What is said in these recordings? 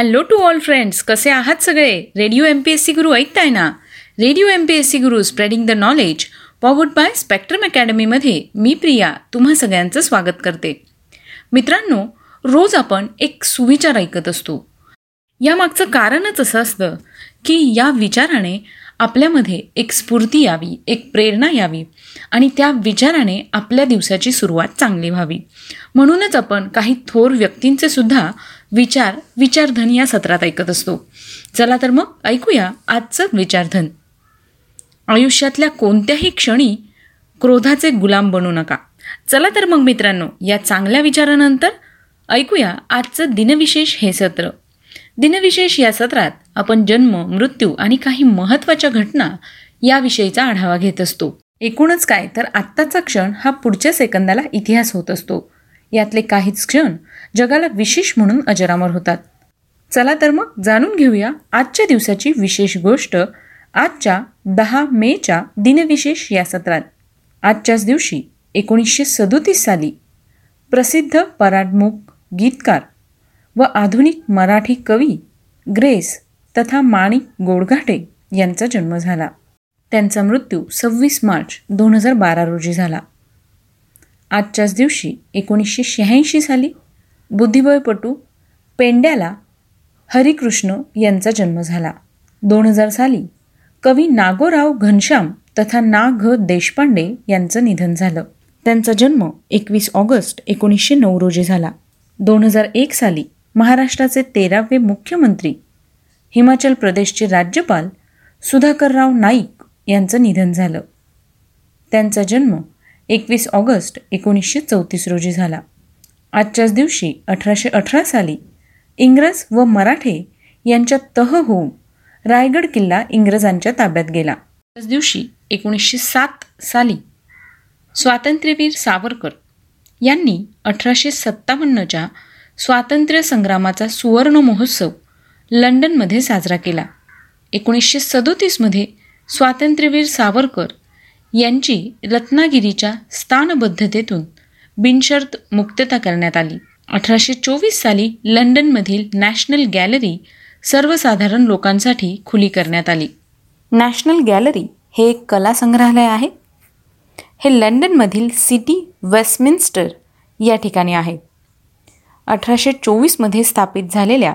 Hello to all friends कसे आहात सगळे? Radio M P S C Guru ऐकताय ना? Radio M P S C Guru spreading the knowledge powered by Spectrum अकॅडमीमध्ये मी प्रिया तुम्हा सगळ्यांचं स्वागत करते. मित्रांनो रोज आपण एक सुविचार ऐकत असतो. यामागचं कारणच असं असतं की या विचाराने आपल्यामध्ये एक स्फूर्ती यावी एक प्रेरणा यावी आणि त्या विचाराने आपल्या दिवसाची सुरुवात चांगली व्हावी. म्हणूनच आपण काही थोर व्यक्तींचे सुद्धा विचार विचारधन या सत्रात ऐकत असतो. चला तर मग ऐकूया आजचं विचारधन. आयुष्यातल्या कोणत्याही क्षणी क्रोधाचे गुलाम बनू नका. चला तर मग मित्रांनो या चांगल्या विचारानंतर ऐकूया आजचं दिनविशेष हे सत्र. दिनविशेष या सत्रात आपण जन्म मृत्यू आणि काही महत्त्वाच्या घटना याविषयीचा आढावा घेत असतो. एकूणच काय? तर आत्ताचा क्षण हा पुढच्या सेकंदाला इतिहास होत असतो. यातले काहीच क्षण जगाला विशेष म्हणून अजरामर होतात. चला तर मग जाणून घेऊया आजच्या दिवसाची विशेष गोष्ट आजच्या दहा मेच्या दिनविशेष या सत्रात. आजच्याच दिवशी एकोणीसशे सदोतीस साली प्रसिद्ध पराडमुख गीतकार व आधुनिक मराठी कवी ग्रेस तथा माणिक गोडघाटे यांचा जन्म झाला. त्यांचा मृत्यू सव्वीस मार्च दोन हजार बारा रोजी झाला. आजच्याच दिवशी एकोणीसशे शहाऐंशी साली बुद्धिबळपटू पेंड्याला हरिकृष्ण यांचा जन्म झाला. दोन हजार साली कवी नागोराव घनश्याम तथा ना घ देशपांडे यांचं निधन झालं. त्यांचा जन्म एकवीस ऑगस्ट एकोणीसशे नऊ रोजी झाला. दोन हजार एक साली महाराष्ट्राचे तेरावे मुख्यमंत्री हिमाचल प्रदेशचे राज्यपाल सुधाकरराव नाईक यांचं निधन झालं. त्यांचा जन्म एकवीस ऑगस्ट एकोणीसशे चौतीस रोजी झाला. आजच्याच दिवशी अठराशे अठरा साली इंग्रज व मराठे यांच्या तह होऊन रायगड किल्ला इंग्रजांच्या ताब्यात गेला. त्याच दिवशी एकोणीसशे सात साली स्वातंत्र्यवीर सावरकर यांनी अठराशे सत्तावन्नच्या स्वातंत्र्य संग्रामाचा सुवर्ण महोत्सव लंडनमध्ये साजरा केला. एकोणीसशे सदोतीसमध्ये स्वातंत्र्यवीर सावरकर यांची रत्नागिरीच्या स्थानबद्धतेतून बिनशर्त मुक्तता करण्यात आली. अठराशे चोवीस साली लंडनमधील नॅशनल गॅलरी सर्वसाधारण लोकांसाठी खुली करण्यात आली. नॅशनल गॅलरी हे एक कला संग्रहालय आहे. हे लंडनमधील सिटी वेस्टमिन्स्टर या ठिकाणी आहे. अठराशे चोवीसमध्ये स्थापित झालेल्या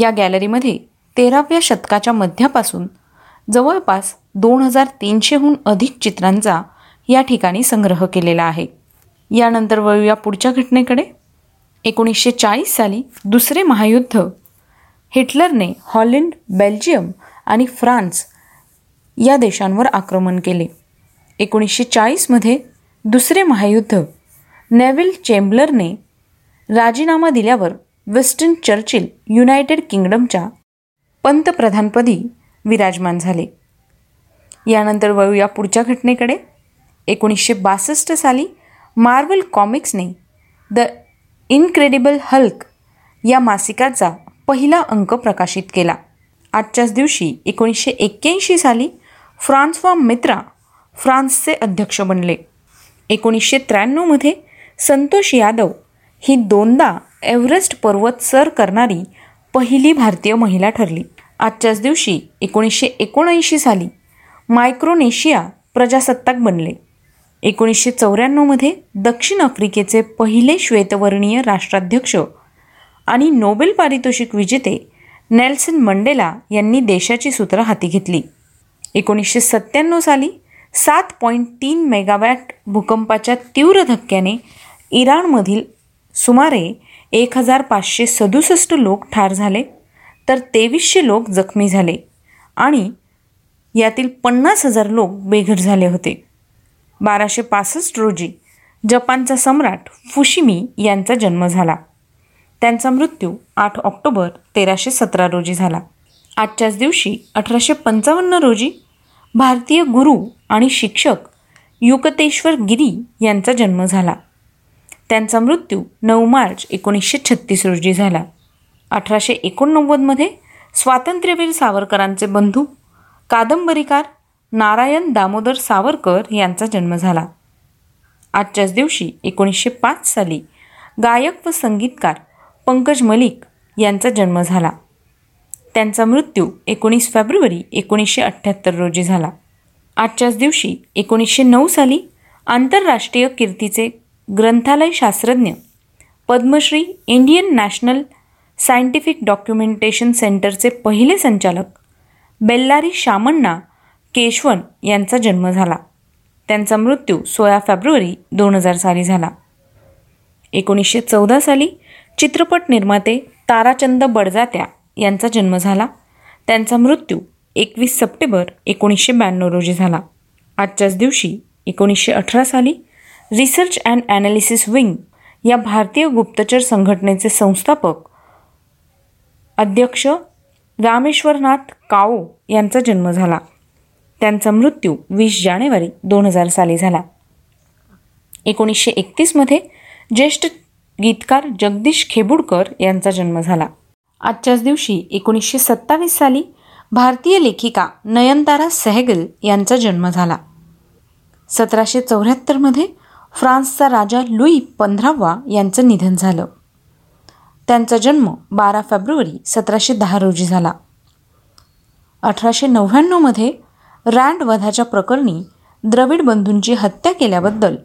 या गॅलरीमध्ये तेराव्या शतकाच्या मध्यापासून जवळपास दोन हजार तीनशेहून अधिक चित्रांचा या ठिकाणी संग्रह केलेला आहे. यानंतर वळूया पुढच्या घटनेकडे. एकोणीसशे चाळीस साली दुसरे महायुद्ध. हिटलरने हॉलंड बेल्जियम आणि फ्रान्स या देशांवर आक्रमण केले. एकोणीसशे चाळीसमध्ये दुसरे महायुद्ध. नेव्हिल चेंबलरने राजीनामा दिल्यावर वेस्टन चर्चिल युनायटेड किंगडमच्या पंतप्रधानपदी विराजमान झाले. यानंतर वळूया पुढच्या घटनेकडे. एकोणीसशे बासष्ट साली मार्वल कॉमिक्सने द इनक्रेडिबल हल्क या मासिकाचा पहिला अंक प्रकाशित केला. आजच्याच दिवशी एकोणीसशे एक्क्याऐंशी साली फ्रान्सवा मित्रा फ्रान्सचे अध्यक्ष बनले. एकोणीसशे त्र्याण्णवमध्ये संतोष यादव ही दोनदा एव्हरेस्ट पर्वत सर करणारी पहिली भारतीय महिला ठरली. आजच्याच दिवशी एकोणीसशे एकोणऐंशी साली मायक्रोनेशिया प्रजासत्ताक बनले. एकोणीसशे चौऱ्याण्णवमध्ये दक्षिण आफ्रिकेचे पहिले श्वेतवर्णीय राष्ट्राध्यक्ष आणि नोबेल पारितोषिक विजेते नेल्सन मंडेला यांनी देशाची सूत्र हाती घेतली. एकोणीसशे सत्त्याण्णव साली सात पॉईंट तीन मेगावॅट भूकंपाच्या तीव्र धक्क्याने इराणमधील सुमारे एक हजार पाचशे सदुसष्ट लोक ठार झाले तर तेवीसशे लोक जखमी झाले आणि यातील पन्नास हजार लोक बेघर झाले होते. बाराशे पासष्ट रोजी जपानचा सम्राट फुशिमी यांचा जन्म झाला. त्यांचा मृत्यू आठ ऑक्टोबर तेराशे सतरा रोजी झाला. आजच्याच दिवशी अठराशे पंचावन्न रोजी भारतीय गुरु आणि शिक्षक युकतेश्वर गिरी यांचा जन्म झाला. त्यांचा मृत्यू नऊ मार्च एकोणीसशे छत्तीस रोजी झाला. अठराशे एकोणनव्वदमध्ये स्वातंत्र्यवीर सावरकरांचे बंधू कादंबरीकार नारायण दामोदर सावरकर यांचा जन्म झाला. आजच्याच दिवशी एकोणीसशे पाच साली गायक व संगीतकार पंकज मलिक यांचा जन्म झाला. त्यांचा मृत्यू एकोणीस फेब्रुवारी एकोणीसशे अठ्ठ्याहत्तर रोजी झाला. आजच्याच दिवशी एकोणीसशे नऊ साली आंतरराष्ट्रीय कीर्तीचे ग्रंथालय शास्त्रज्ञ Padmashri Indian National Scientific Documentation सेंटरचे पहिले संचालक बेल्लारी शामण्णा केशवन यांचा जन्म झाला. त्यांचा मृत्यू सोळा फेब्रुवारी दोन हजार साली झाला. एकोणीसशे चौदा साली चित्रपट निर्माते ताराचंद बडजात्या यांचा जन्म झाला. त्यांचा मृत्यू एकवीस सप्टेंबर एकोणीसशे ब्याण्णव रोजी झाला. आजच्याच दिवशी एकोणीसशे अठरा साली रिसर्च अँड ॲनालिसिस विंग या भारतीय गुप्तचर संघटनेचे संस्थापक अध्यक्ष रामेश्वरनाथ काओ यांचा जन्म झाला. त्यांचा मृत्यू वीस जानेवारी दोन हजार साली झाला. एकोणीसशे एकतीसमध्ये ज्येष्ठ गीतकार जगदीश खेबुडकर यांचा जन्म झाला. आजच्याच दिवशी एकोणीसशे सत्तावीस साली भारतीय लेखिका नयनतारा सेहगल यांचा जन्म झाला. सतराशे चौऱ्याहत्तरमध्ये फ्रान्सचा राजा लुई पंधरावा यांचं निधन झालं. त्यांचा जन्म बारा फेब्रुवारी सतराशे दहा रोजी झाला. अठराशे नव्याण्णवमध्ये रँड वधाच्या प्रकरणी द्रविड बंधूंची हत्या केल्याबद्दल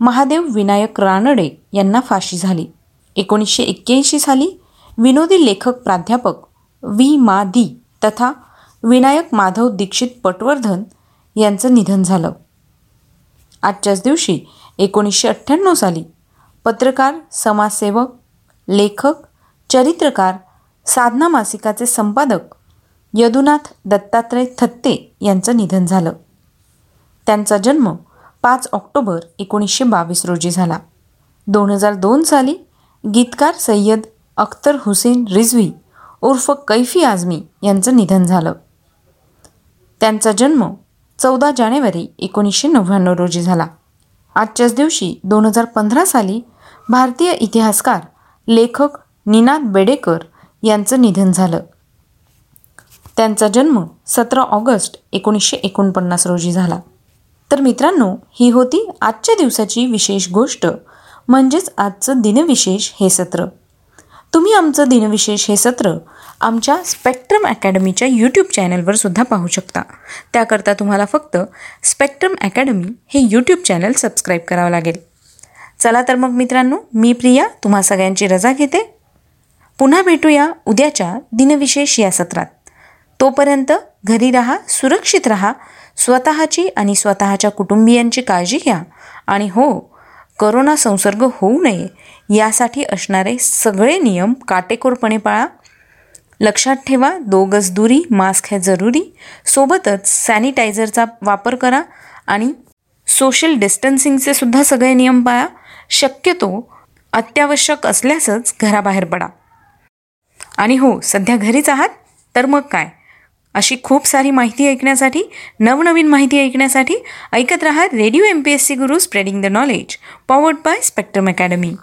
महादेव विनायक रानडे यांना फाशी झाली. एकोणीसशे एक्क्याऐंशी साली विनोदी लेखक प्राध्यापक वी मा. दी तथा विनायक माधव दीक्षित पटवर्धन यांचं निधन झालं. आजच्याच दिवशी एकोणीसशे अठ्ठ्याण्णव साली पत्रकार समाजसेवक लेखक चरित्रकार साधना मासिकाचे संपादक यदुनाथ दत्तात्रय थत्ते यांचं निधन झालं. त्यांचा जन्म पाच ऑक्टोबर एकोणीसशे बावीस रोजी झाला. दोन हजार दोन साली गीतकार सय्यद अख्तर हुसेन रिझवी उर्फ कैफी आझमी यांचं निधन झालं. त्यांचा जन्म चौदा जानेवारी एकोणीसशे नव्याण्णव रोजी झाला. आजच्याच दिवशी दोन हजार पंधरा साली भारतीय इतिहासकार लेखक निनाद बेडेकर यांचं निधन झालं. त्यांचा जन्म सतरा ऑगस्ट एकोणीसशे एकोणपन्नास रोजी झाला. तर मित्रांनो ही होती आजच्या दिवसाची विशेष गोष्ट म्हणजेच आजचं दिनविशेष हे सत्र. तुम्ही आमचं दिनविशेष हे सत्र आमच्या स्पेक्ट्रम अकॅडमीच्या यूट्यूब चॅनलवर सुद्धा पाहू शकता. त्याकरता तुम्हाला फक्त स्पेक्ट्रम अकॅडमी हे यूट्यूब चॅनल सबस्क्राईब करावं लागेल. चला तर मग मित्रांनो मी प्रिया तुम्हा सगळ्यांची रजा घेते. पुन्हा भेटूया उद्याच्या दिनविशेष या सत्रात. तोपर्यंत घरी राहा सुरक्षित राहा स्वतःची आणि स्वतःच्या कुटुंबियांची काळजी घ्या. आणि हो करोना संसर्ग होऊ नये यासाठी असणारे सगळे नियम काटेकोरपणे पाळा. लक्षात ठेवा दो गज दुरी मास्क ह्या जरुरी. सोबतच सॅनिटायझरचा वापर करा आणि सोशल डिस्टन्सिंगचे सुद्धा सगळे नियम पाळा. शक्यतो अत्यावश्यक असल्यासच घराबाहेर पडा. आणि हो सध्या घरीच आहात? तर मग काय? अशी खूप सारी माहिती ऐकण्यासाठी नवनवीन माहिती ऐकण्यासाठी ऐकत रहा radio M P S C Guru spreading the knowledge powered by Spectrum Academy